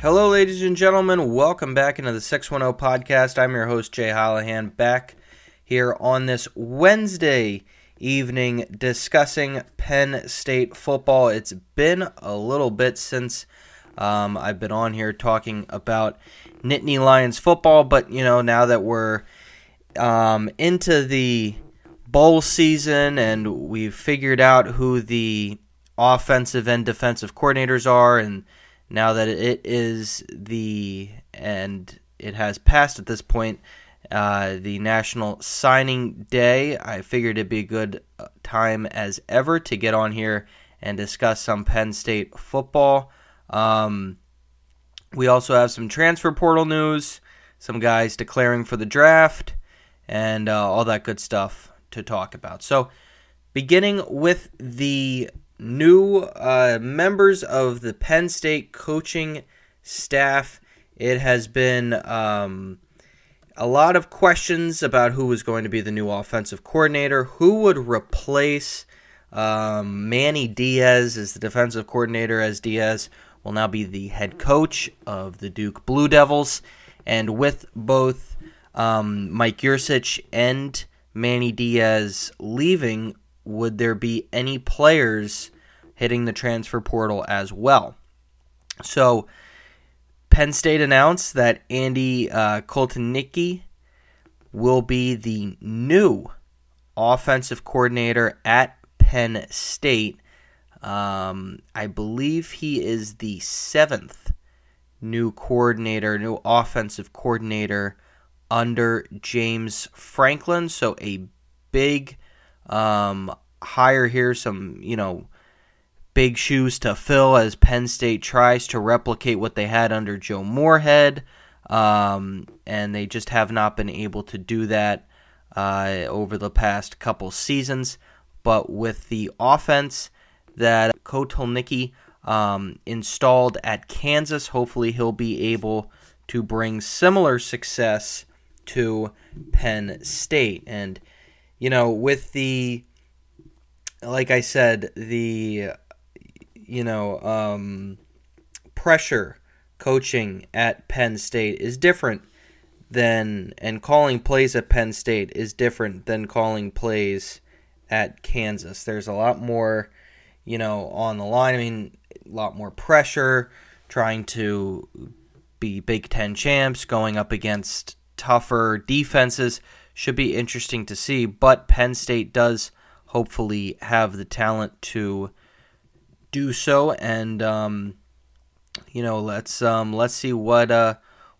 Hello, ladies and gentlemen. Welcome back into the 610 podcast. I'm your host, Jay Hollahan, back here on this Wednesday evening discussing Penn State football. It's been a little bit since um, I've been on here talking about Nittany Lions football, but you know, now that we're um, into the bowl season and we've figured out who the offensive and defensive coordinators are, and now that it is the and it has passed at this point uh, the National Signing Day, I figured it'd be a good uh, time as ever to get on here and discuss some Penn State football. Um, we also have some transfer portal news, some guys declaring for the draft, and uh, all that good stuff to talk about. So, beginning with the new uh, members of the Penn State coaching staff, it has been um, a lot of questions about who was going to be the new offensive coordinator, who would replace um, Manny Diaz as the defensive coordinator, as Diaz will now be the head coach of the Duke Blue Devils. And with both um, Mike Yurcich and Manny Diaz leaving, would there be any players hitting the transfer portal as well? So, Penn State announced that Andy uh, will be the new offensive coordinator at Penn State. Um, I believe he is the seventh new coordinator, new offensive coordinator under James Franklin. So a big um, hire here. Some you know big shoes to fill as Penn State tries to replicate what they had under Joe Moorhead, um, and they just have not been able to do that uh, over the past couple seasons. But with the offense that Kotelnicki um, installed at Kansas. Hopefully, he'll be able to bring similar success to Penn State. And, you know, with the, like I said, the, you know, um, pressure coaching at Penn State is different than, and calling plays at Penn State is different than calling plays at Kansas. There's a lot more you know, on the line. I mean, a lot more pressure, trying to be Big Ten champs, going up against tougher defenses. Should be interesting to see, but Penn State does hopefully have the talent to do so, and um, you know, let's um, let's see what uh,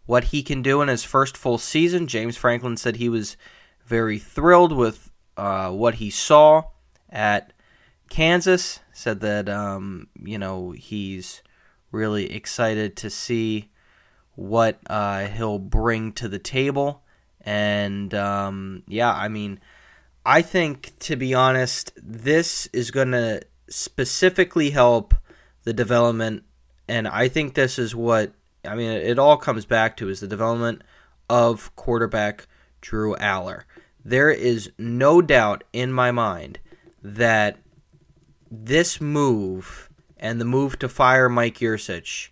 what he can do in his first full season. James Franklin said he was very thrilled with uh, what he saw at Kansas said that um, you know he's really excited to see what uh, he'll bring to the table, and um, yeah, I mean, I think to be honest, this is going to specifically help the development, and I think this is what I mean. It all comes back to is the development of quarterback Drew Allar. There is no doubt in my mind that this move and the move to fire Mike Yurcich,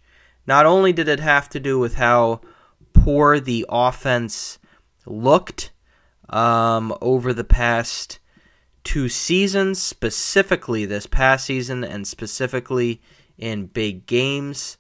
not only did it have to do with how poor the offense looked um, over the past two seasons, specifically this past season and specifically in big games,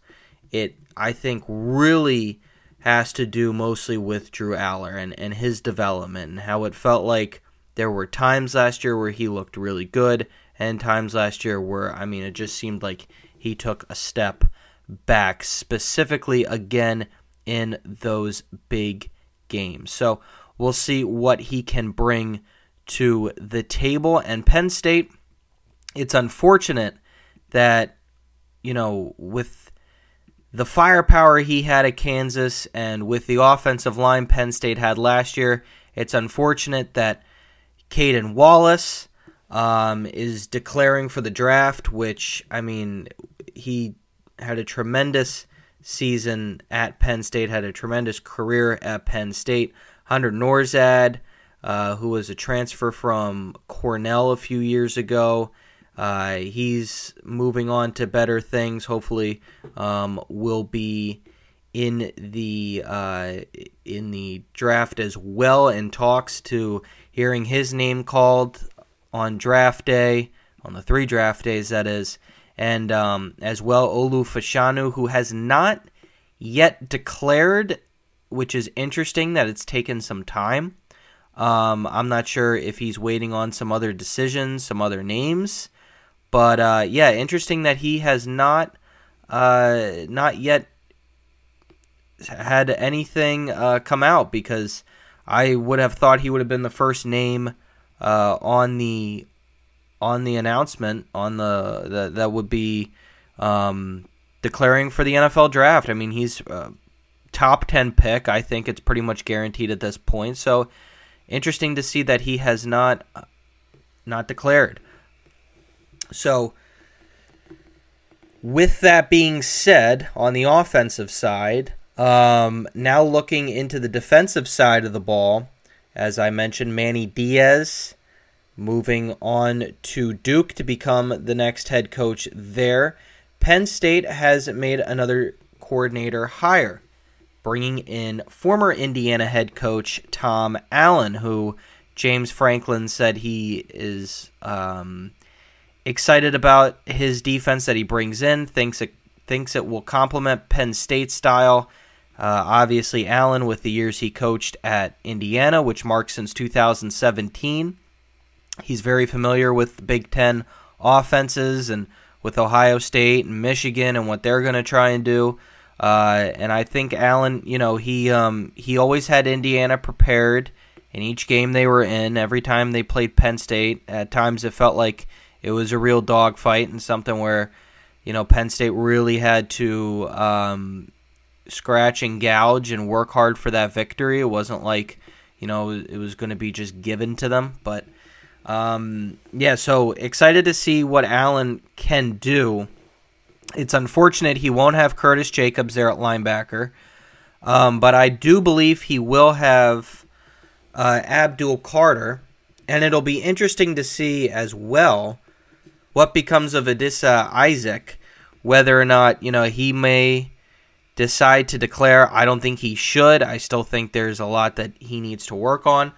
it I think really has to do mostly with Drew Allar and, and his development and how it felt like there were times last year where he looked really good and times last year where, I mean, it just seemed like he took a step back, specifically again in those big games. So we'll see what he can bring to the table. And Penn State, it's unfortunate that, you know, with the firepower he had at Kansas and with the offensive line Penn State had last year, it's unfortunate that Caedan Wallace um, is declaring for the draft, which, I mean, he had a tremendous season at Penn State, had a tremendous career at Penn State. Hunter Nourzad, uh, who was a transfer from Cornell a few years ago. Uh, he's moving on to better things. Hopefully, um, will be in the uh, in the draft as well, and talks to hearing his name called on draft day, on the three draft days that is, and um, as well Olu Fashanu, who has not yet declared, which is interesting that it's taken some time. Um, I'm not sure if he's waiting on some other decisions, some other names, but uh, yeah, interesting that he has not uh, not yet had anything uh, come out because I would have thought he would have been the first name uh, on the on the announcement on the, the that would be um, declaring for the NFL draft. I mean, he's a top 10 pick. I think it's pretty much guaranteed at this point. So interesting to see that he has not not declared. So with that being said, on the offensive side, um, now looking into the defensive side of the ball, as I mentioned, Manny Diaz moving on to Duke to become the next head coach there. Penn State has made another coordinator hire, bringing in former Indiana head coach Tom Allen, who James Franklin said he is um, excited about his defense that he brings in. thinks it thinks it will complement Penn State style. Uh, obviously, Allen, with the years he coached at Indiana, which marks since 2017, he's very familiar with Big Ten offenses and with Ohio State and Michigan and what they're going to try and do. Uh, and I think Allen, you know, he um, he always had Indiana prepared in each game they were in. Every time they played Penn State, at times it felt like it was a real dogfight and something where, you know, Penn State really had to um, scratch and gouge and work hard for that victory. It wasn't like, you know, it was going to be just given to them, but um, yeah, so excited to see what Allen can do. It's unfortunate he won't have Curtis Jacobs there at linebacker, um, but I do believe he will have uh, Abdul Carter, and it'll be interesting to see as well what becomes of Adisa Isaac, whether or not you know he may decide to declare. I don't think he should. I still think there's a lot that he needs to work on.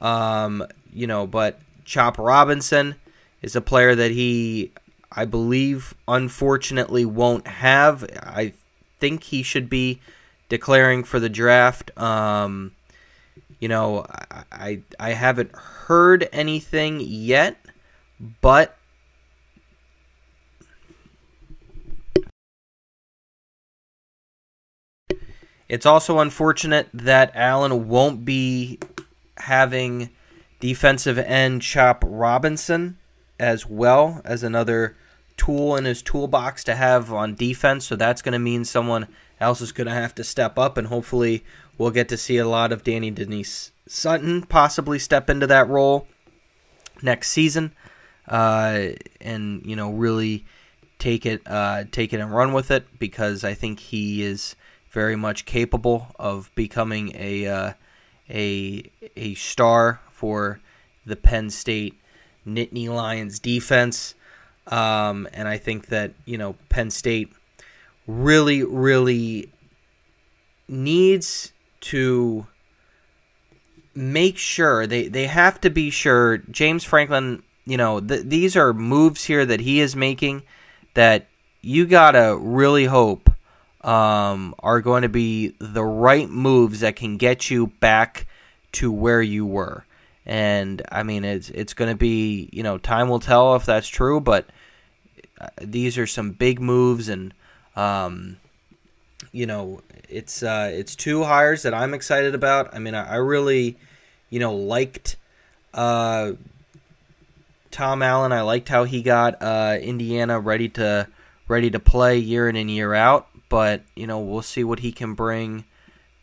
Um, you know, but Chop Robinson is a player that he, I believe, unfortunately won't have. I think he should be declaring for the draft. Um, you know, I, I, I haven't heard anything yet, but it's also unfortunate that Allen won't be having defensive end Chop Robinson as well as another tool in his toolbox to have on defense. So that's going to mean someone else is going to have to step up, and hopefully we'll get to see a lot of Danny Denise Sutton possibly step into that role next season, uh, and you know really take it uh, take it and run with it because I think he is very much capable of becoming a uh, a a star for the Penn State Nittany Lions defense. Um, and I think that, you know, Penn State really, really needs to make sure they, they have to be sure James Franklin, you know, th- these are moves here that he is making that you got to really hope um, are going to be the right moves that can get you back to where you were. And I mean, it's it's going to be you know time will tell if that's true, but uh, these are some big moves, and um, you know it's uh, it's two hires that I'm excited about. I mean, I, I really you know liked uh, Tom Allen. I liked how he got uh, Indiana ready to ready to play year in and year out. But you know, we'll see what he can bring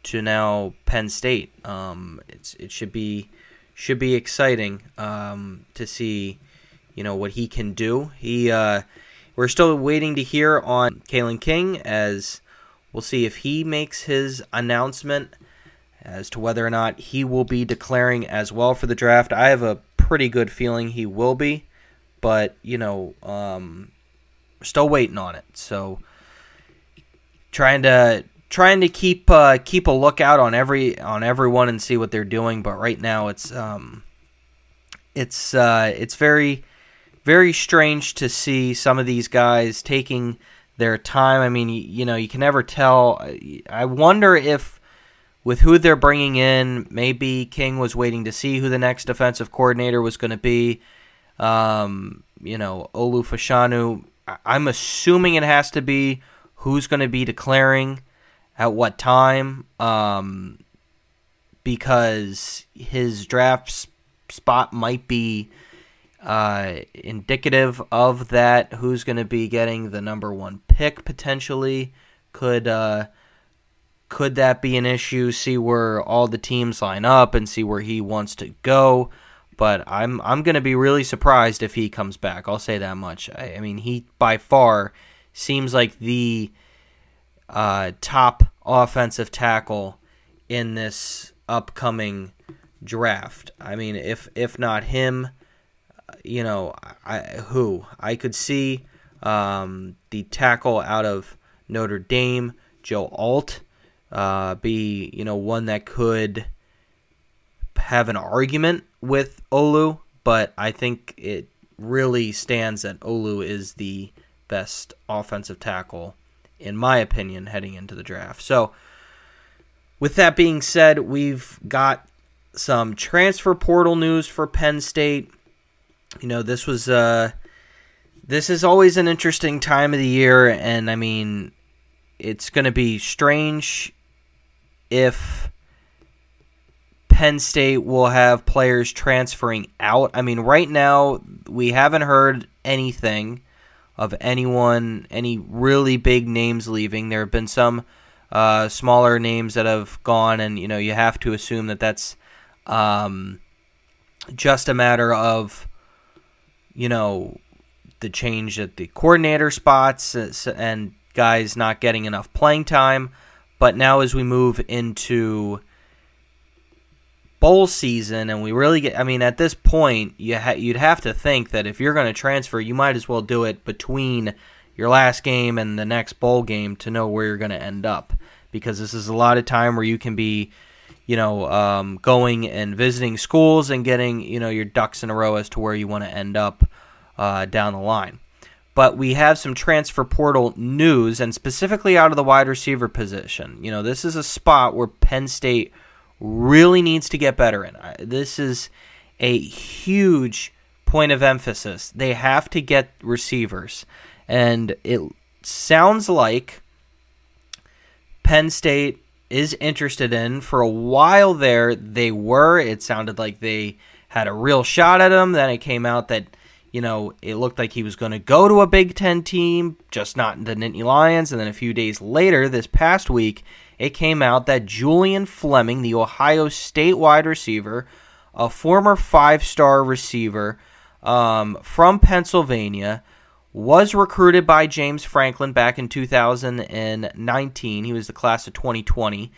to now Penn State. Um, it's it should be should be exciting um, to see, you know what he can do. He uh, we're still waiting to hear on Kalen King as we'll see if he makes his announcement as to whether or not he will be declaring as well for the draft. I have a pretty good feeling he will be, but you know, um, still waiting on it. So trying to trying to keep uh, keep a lookout on every on everyone and see what they're doing. But right now, it's um, it's uh, it's very very strange to see some of these guys taking their time. I mean, you, you know, you can never tell. I wonder if with who they're bringing in, maybe King was waiting to see who the next defensive coordinator was going to be. Um, you know, Olu Fashanu. I'm assuming it has to be who's going to be declaring at what time, um, because his draft spot might be uh, indicative of that. Who's going to be getting the number one pick potentially? Could uh, could that be an issue? See where all the teams line up and see where he wants to go. But I'm I'm going to be really surprised if he comes back. I'll say that much. I, I mean, he by far seems like the uh, top offensive tackle in this upcoming draft. I mean, if if not him, you know, I, who I could see um, the tackle out of Notre Dame, Joe Alt, uh, be you know one that could have an argument with Olu, but I think it really stands that Olu is the best offensive tackle, in my opinion, heading into the draft. So, with that being said, we've got some transfer portal news for Penn State you know, this was uh this is always an interesting time of the year and I mean it's going to be strange if Penn State will have players transferring out. I mean, right now we haven't heard anything of anyone, any really big names leaving. There have been some uh, smaller names that have gone, and you know you have to assume that that's um, just a matter of you know, the change at the coordinator spots uh, and guys not getting enough playing time. But now, as we move into bowl season, and we really get, I mean, at this point, you ha- you'd have to think that if you're going to transfer, you might as well do it between your last game and the next bowl game to know where you're going to end up. Because this is a lot of time where you can be you know, um, going and visiting schools and getting, you know, your ducks in a row as to where you want to end up uh, down the line. But we have some transfer portal news, and specifically out of the wide receiver position. You know, this is a spot where Penn State really needs to get better in. This is a huge point of emphasis. They have to get receivers. And it sounds like Penn State is interested in. For a while there, they were. It sounded like they had a real shot at him. Then it came out that, you know, it looked like he was going to go to a Big Ten team, just not the Nittany Lions. And then a few days later, this past week, it came out that Julian Fleming, the Ohio State wide receiver, a former five star receiver um, from Pennsylvania, was recruited by James Franklin back in 2019. He was the class of 2020.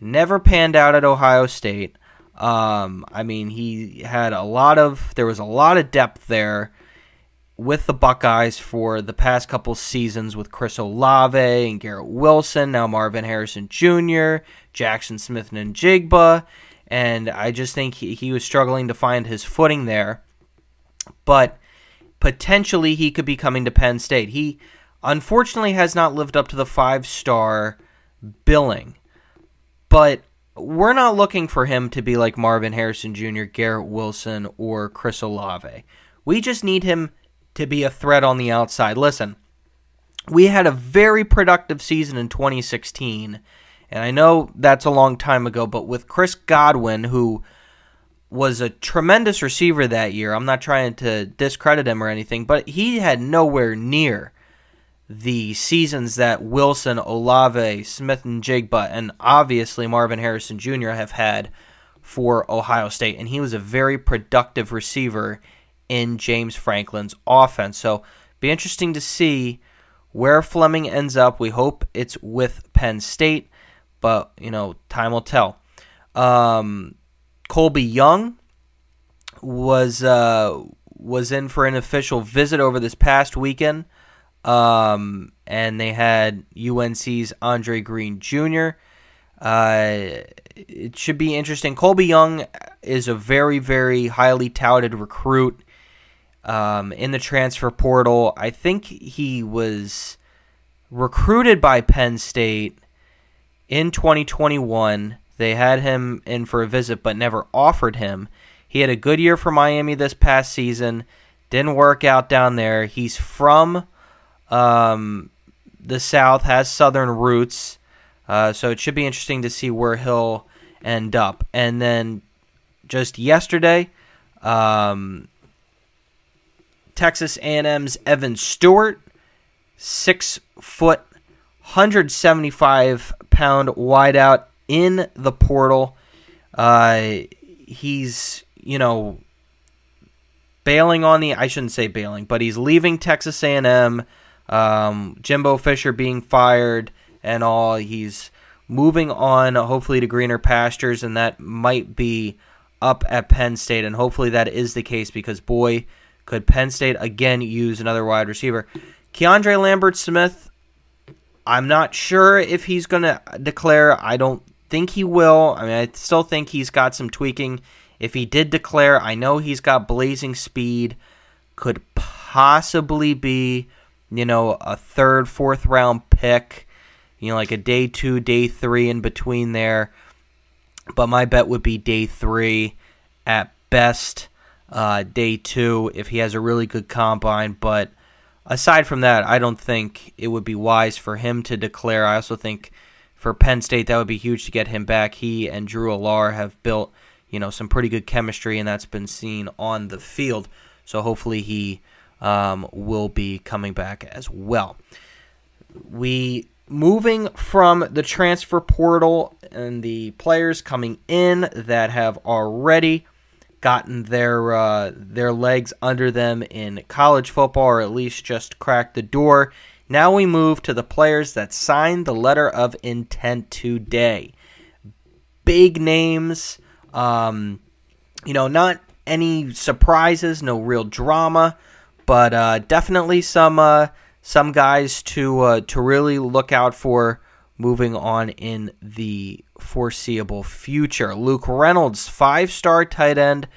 Never panned out at Ohio State. Um, I mean, he had a lot of there was a lot of depth there with the Buckeyes for the past couple seasons with Chris Olave and Garrett Wilson, now Marvin Harrison Jr., Jaxon Smith-Njigba, and I just think he, he was struggling to find his footing there. But potentially he could be coming to Penn State. He unfortunately has not lived up to the five star billing, but we're not looking for him to be like Marvin Harrison Jr., Garrett Wilson, or Chris Olave. We just need him to be a threat on the outside. Listen, we had a very productive season in 2016, and I know that's a long time ago, but with Chris Godwin, who was a tremendous receiver that year. I'm not trying to discredit him or anything, but he had nowhere near the seasons that Wilson, Olave, Smith-Njigba, and obviously Marvin Harrison Jr. have had for Ohio State. And he was a very productive receiver in James Franklin's offense. So, be interesting to see where Fleming ends up. We hope it's with Penn State, but you know, time will tell. Um, Colbie Young was uh, was in for an official visit over this past weekend, um, and they had UNC's Andre Greene Jr. Uh, it should be interesting. Colbie Young is a very, very highly touted recruit um, in the transfer portal. I think he was recruited by Penn State in 2021. They had him in for a visit, but never offered him. He had a good year for Miami this past season. Didn't work out down there. He's from um, the South, has Southern roots. Uh, so it should be interesting to see where he'll end up. And then just yesterday, um, Texas A&M's Evan Stewart, six foot, 175 pound wideout in the portal. Uh, he's you know bailing on the I shouldn't say bailing, but he's leaving Texas A&M. Um, Jimbo Fisher being fired and all. He's moving on, hopefully to greener pastures, and that might be up at Penn State, and hopefully that is the case because boy, could Penn State again use another wide receiver. KeAndre Lambert-Smith, I'm not sure if he's going to declare. I don't think he will. I mean, I still think he's got some tweaking. If he did declare, I know he's got blazing speed. Could possibly be, you know, a third, fourth round pick. You know, like a day two, day three in between there. But my bet would be day three at best. Uh, day two if he has a really good combine. But aside from that, I don't think it would be wise for him to declare. I also think for Penn State that would be huge to get him back. He and Drew Allar have built you know some pretty good chemistry, and that's been seen on the field. So hopefully he um, will be coming back as well. We moving from the transfer portal and the players coming in that have already gotten their uh, their legs under them in college football, or at least just cracked the door. Now we move to the players that signed the letter of intent today. Big names, um, you know, not any surprises, no real drama, but uh, definitely some uh, some guys to uh, to really look out for moving on in the foreseeable future. Luke Reynolds, five star tight end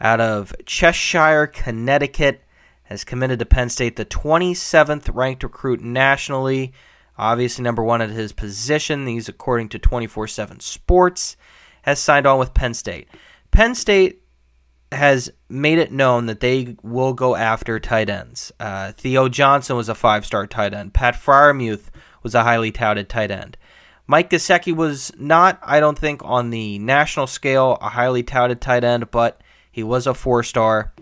out of Cheshire, Connecticut, has committed to Penn State, the 27th ranked recruit nationally. Obviously, number one at his position. These, according to 24 7 Sports, has signed on with Penn State. Penn State has made it known that they will go after tight ends. Uh, Theo Johnson was a five star tight end. Pat Freiermuth was a highly touted tight end. Mike Gesicki was not, I don't think, on the national scale a highly touted tight end, but he was a four star.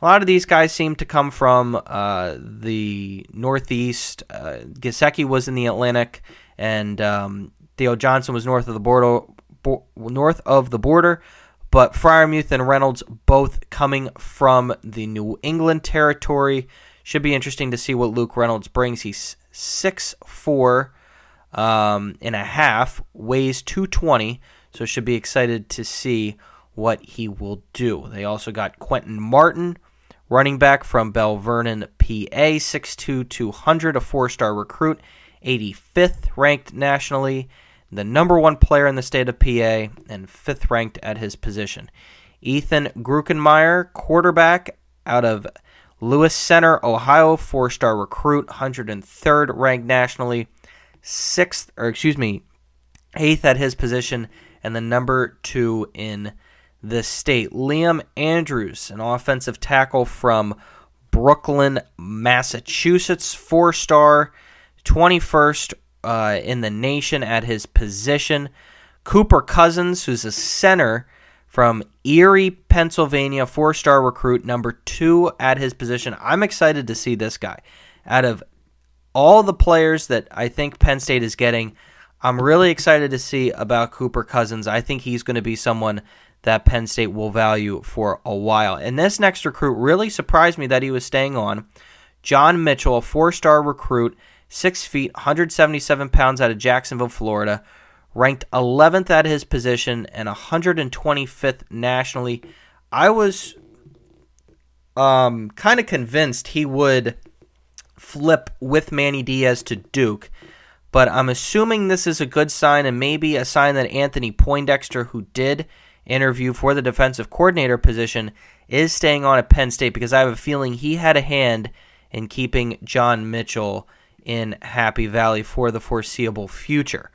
A lot of these guys seem to come from uh, the Northeast. Uh, was in the Atlantic, and um, Theo Johnson was north of the border. Bo- north of the border, but Freiermuth and Reynolds both coming from the New England territory. Should be interesting to see what Luke Reynolds brings. He's six four um, and a half, weighs 220, so should be excited to see what he will do. They also got Quinton Martin, running back from Belle Vernon, PA, 6'2", 200, a four-star recruit, 85th ranked nationally, the number one player in the state of PA, and fifth ranked at his position. Ethan Grunkemeyer, quarterback out of Lewis Center, Ohio, four-star recruit, 103rd ranked nationally, sixth, or excuse me, eighth at his position, and the number two in the state. Liam Andrews, an offensive tackle from Brooklyn, Massachusetts, four star, 21st uh, in the nation at his position. Cooper Cousins, who's a center from Erie, Pennsylvania, four star recruit, number two at his position. I'm excited to see this guy. Out of all the players that I think Penn State is getting, I'm really excited to see about Cooper Cousins. I think he's going to be someone that Penn State will value for a while. And this next recruit really surprised me that he was staying on. John Mitchell, a four star recruit, 6 feet, 177 pounds out of Jacksonville, Florida, ranked 11th at his position and 125th nationally. I was um, kind of convinced he would flip with Manny Diaz to Duke, but I'm assuming this is a good sign and maybe a sign that Anthony Poindexter, who did interview for the defensive coordinator position, is staying on at Penn State because I have a feeling he had a hand in keeping John Mitchell in Happy Valley for the foreseeable future.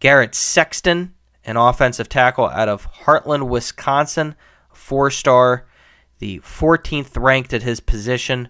Garrett Sexton, an offensive tackle out of Hartland, Wisconsin, four star, the 14th ranked at his position,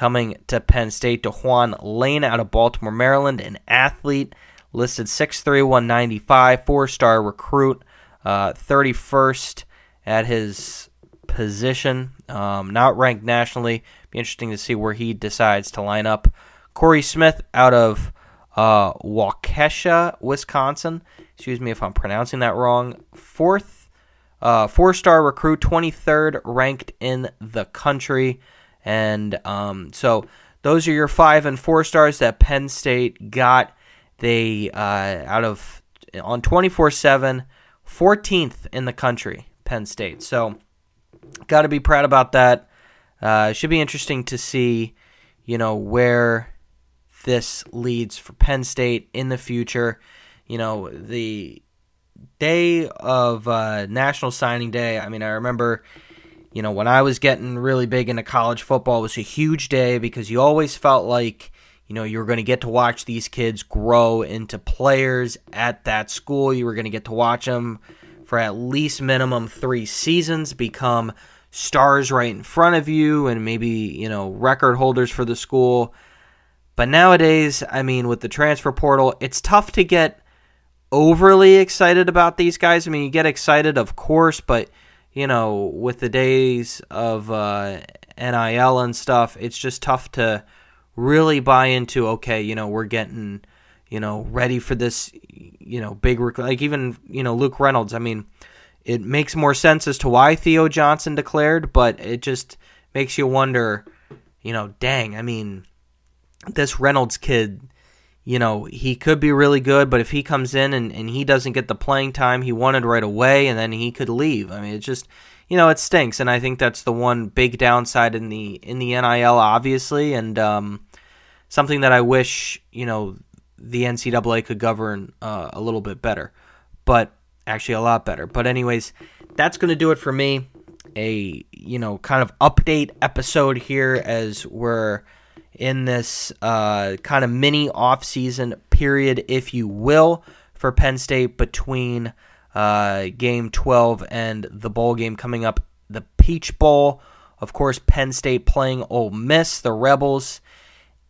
coming to Penn State. DeJuan Lane out of Baltimore, Maryland, an athlete, listed 6'3, 195, four star recruit, uh, 31st at his position, um, not ranked nationally. Be interesting to see where he decides to line up. Corey Smith out of uh, Waukesha, Wisconsin. Excuse me if I'm pronouncing that wrong. Fourth, uh, four-star recruit, 23rd ranked in the country, and um, so those are your five and four stars that Penn State got. They uh, out of on 24/7, 14th in the country, Penn State. So got to be proud about that. Uh, should be interesting to see, you know, where this leads for Penn State in the future. You know, the day of uh, National Signing Day, I mean, I remember, you know, when I was getting really big into college football, it was a huge day because you always felt like, you know, you were going to get to watch these kids grow into players at that school. You were going to get to watch them for at least minimum three seasons become stars right in front of you and maybe, you know, record holders for the school. But nowadays, I mean, with the transfer portal, it's tough to get overly excited about these guys. I mean, you get excited, of course, but you know, with the days of uh, NIL and stuff, it's just tough to really buy into. Okay, you know, we're getting, you know, ready for this, you know, big rec- like even you know Luke Reynolds. I mean, it makes more sense as to why Theo Johnson declared, but it just makes you wonder. You know, dang. I mean, this Reynolds kid, you know, he could be really good, but if he comes in and, and he doesn't get the playing time he wanted right away, and then he could leave. I mean, it just, you know, it stinks, and I think that's the one big downside in the in the NIL, obviously, and um, something that I wish you know the NCAA could govern uh, a little bit better, but actually a lot better. But anyways, that's going to do it for me. A you know kind of update episode here as we're in this uh, kind of mini off-season period, if you will, for Penn State between uh, Game 12 and the bowl game coming up, the Peach Bowl. Of course, Penn State playing Ole Miss, the Rebels,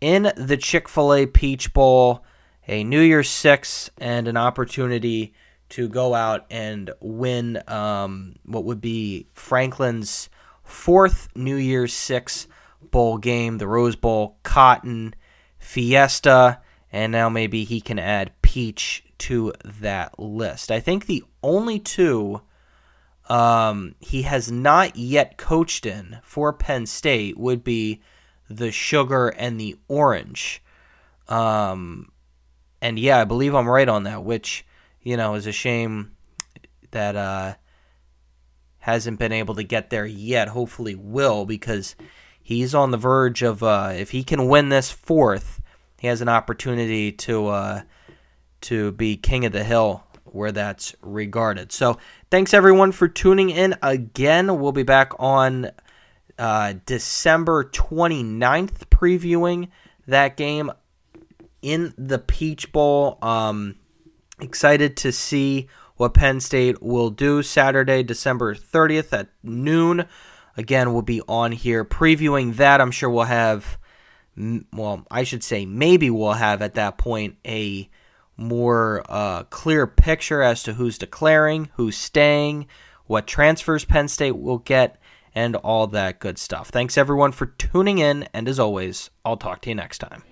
in the Chick fil A Peach Bowl, a New Year's Six, and an opportunity to go out and win um, what would be Franklin's fourth New Year's Six Bowl game, the Rose Bowl, Cotton, Fiesta, and now maybe he can add Peach to that list. I think the only two um, he has not yet coached in for Penn State would be the Sugar and the Orange. Um, and yeah, I believe I'm right on that, which, you know, is a shame that uh, hasn't been able to get there yet. Hopefully, will because he's on the verge of uh, if he can win this fourth, he has an opportunity to uh, to be king of the hill where that's regarded. So thanks everyone for tuning in again. We'll be back on uh, December 29th previewing that game in the Peach Bowl. Um, excited to see what Penn State will do Saturday, December 30th at noon again will be on here previewing that. I'm sure we'll have, well, I should say maybe we'll have at that point a more uh, clear picture as to who's declaring, who's staying, what transfers Penn State will get, and all that good stuff. Thanks everyone for tuning in, and as always, I'll talk to you next time.